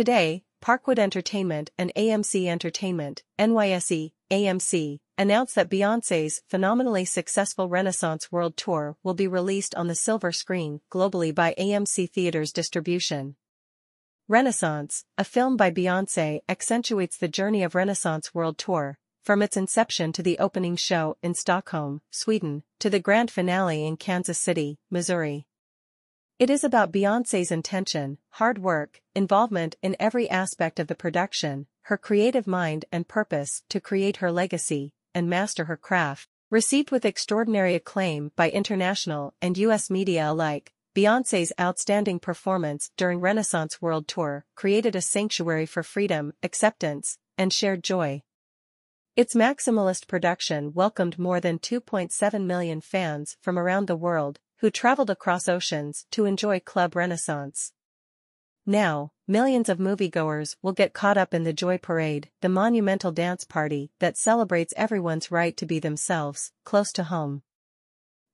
Today, Parkwood Entertainment and AMC Entertainment, NYSE, AMC, announced that Beyoncé's phenomenally successful Renaissance World Tour will be released on the silver screen globally by AMC Theaters Distribution. Renaissance, a film by Beyoncé accentuates the journey of Renaissance World Tour, from its inception to the opening show in Stockholm, Sweden, to the grand finale in Kansas City, Missouri. It is about Beyoncé's intention, hard work, involvement in every aspect of the production, her creative mind and purpose to create her legacy and master her craft. Received with extraordinary acclaim by international and U.S. media alike, Beyoncé's outstanding performance during Renaissance World Tour created a sanctuary for freedom, acceptance, and shared joy. Its maximalist production welcomed more than 2.7 million fans from around the world, who traveled across oceans to enjoy Club Renaissance. Now, millions of moviegoers will get caught up in the Joy Parade, the monumental dance party that celebrates everyone's right to be themselves, close to home.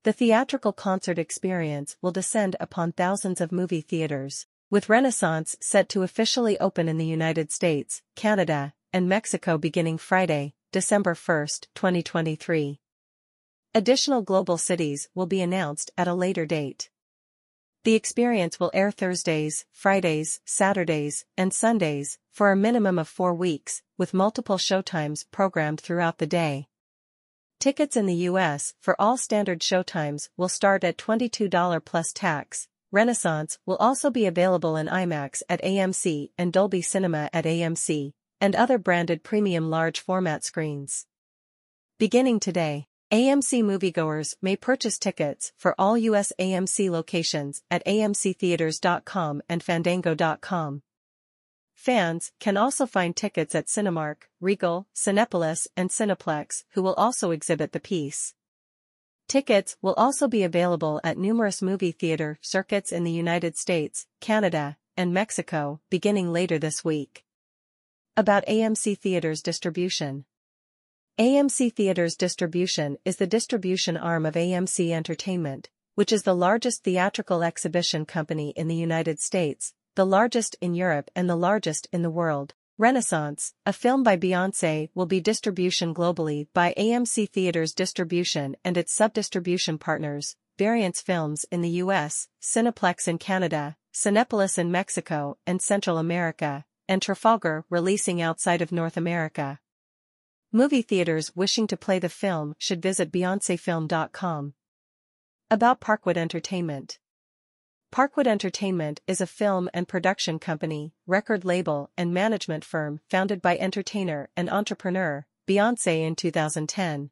The theatrical concert experience will descend upon thousands of movie theaters, with Renaissance set to officially open in the United States, Canada, and Mexico beginning Friday, December 1, 2023. Additional global cities will be announced at a later date. The experience will air Thursdays, Fridays, Saturdays, and Sundays, for a minimum of four weeks, with multiple showtimes programmed throughout the day. Tickets in the U.S. for all standard showtimes will start at $22 plus tax. Renaissance will also be available in IMAX at AMC and Dolby Cinema at AMC, and other branded premium large format screens. Beginning today. AMC moviegoers may purchase tickets for all U.S. AMC locations at amctheaters.com and fandango.com. Fans can also find tickets at Cinemark, Regal, Cinepolis and Cineplex who will also exhibit the piece. Tickets will also be available at numerous movie theater circuits in the United States, Canada, and Mexico beginning later this week. About AMC Theaters distribution AMC Theaters Distribution is the distribution arm of AMC Entertainment, which is the largest theatrical exhibition company in the United States, the largest in Europe and the largest in the world. Renaissance, a film by Beyoncé will be distribution globally by AMC Theaters Distribution and its sub-distribution partners, Variance Films in the US, Cineplex in Canada, Cinepolis in Mexico and Central America, and Trafalgar releasing outside of North America. Movie theaters wishing to play the film should visit BeyonceFilm.com. About Parkwood Entertainment Parkwood Entertainment is a film and production company, record label and management firm founded by entertainer and entrepreneur, Beyoncé in 2010.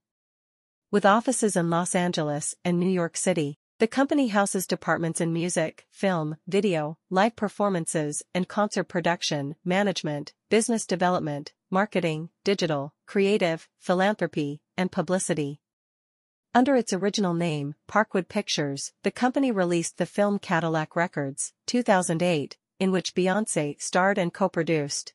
With offices in Los Angeles and New York City, the company houses departments in music, film, video, live performances, and concert production, management, business development, marketing, digital, creative, philanthropy, and publicity. Under its original name, Parkwood Pictures, the company released the film Cadillac Records, 2008, in which Beyoncé starred and co-produced.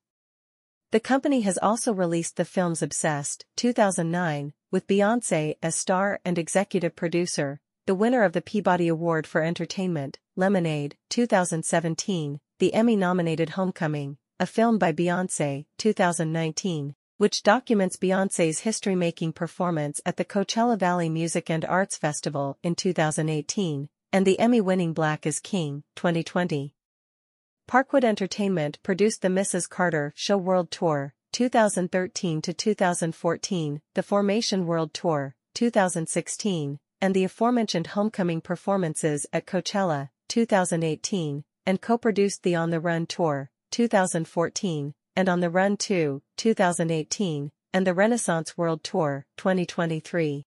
The company has also released the films Obsessed, 2009, with Beyoncé as star and executive producer, the winner of the Peabody Award for Entertainment, Lemonade, 2017, the Emmy-nominated Homecoming, a film by Beyoncé, 2019, which documents Beyoncé's history-making performance at the Coachella Valley Music and Arts Festival in 2018, and the Emmy-winning Black is King, 2020. Parkwood Entertainment produced the Mrs. Carter Show World Tour, 2013 to 2014, the Formation World Tour, 2016, and the aforementioned homecoming performances at Coachella, 2018, and co-produced the On the Run Tour, 2014, and On the Run 2, 2018, and the Renaissance World Tour, 2023.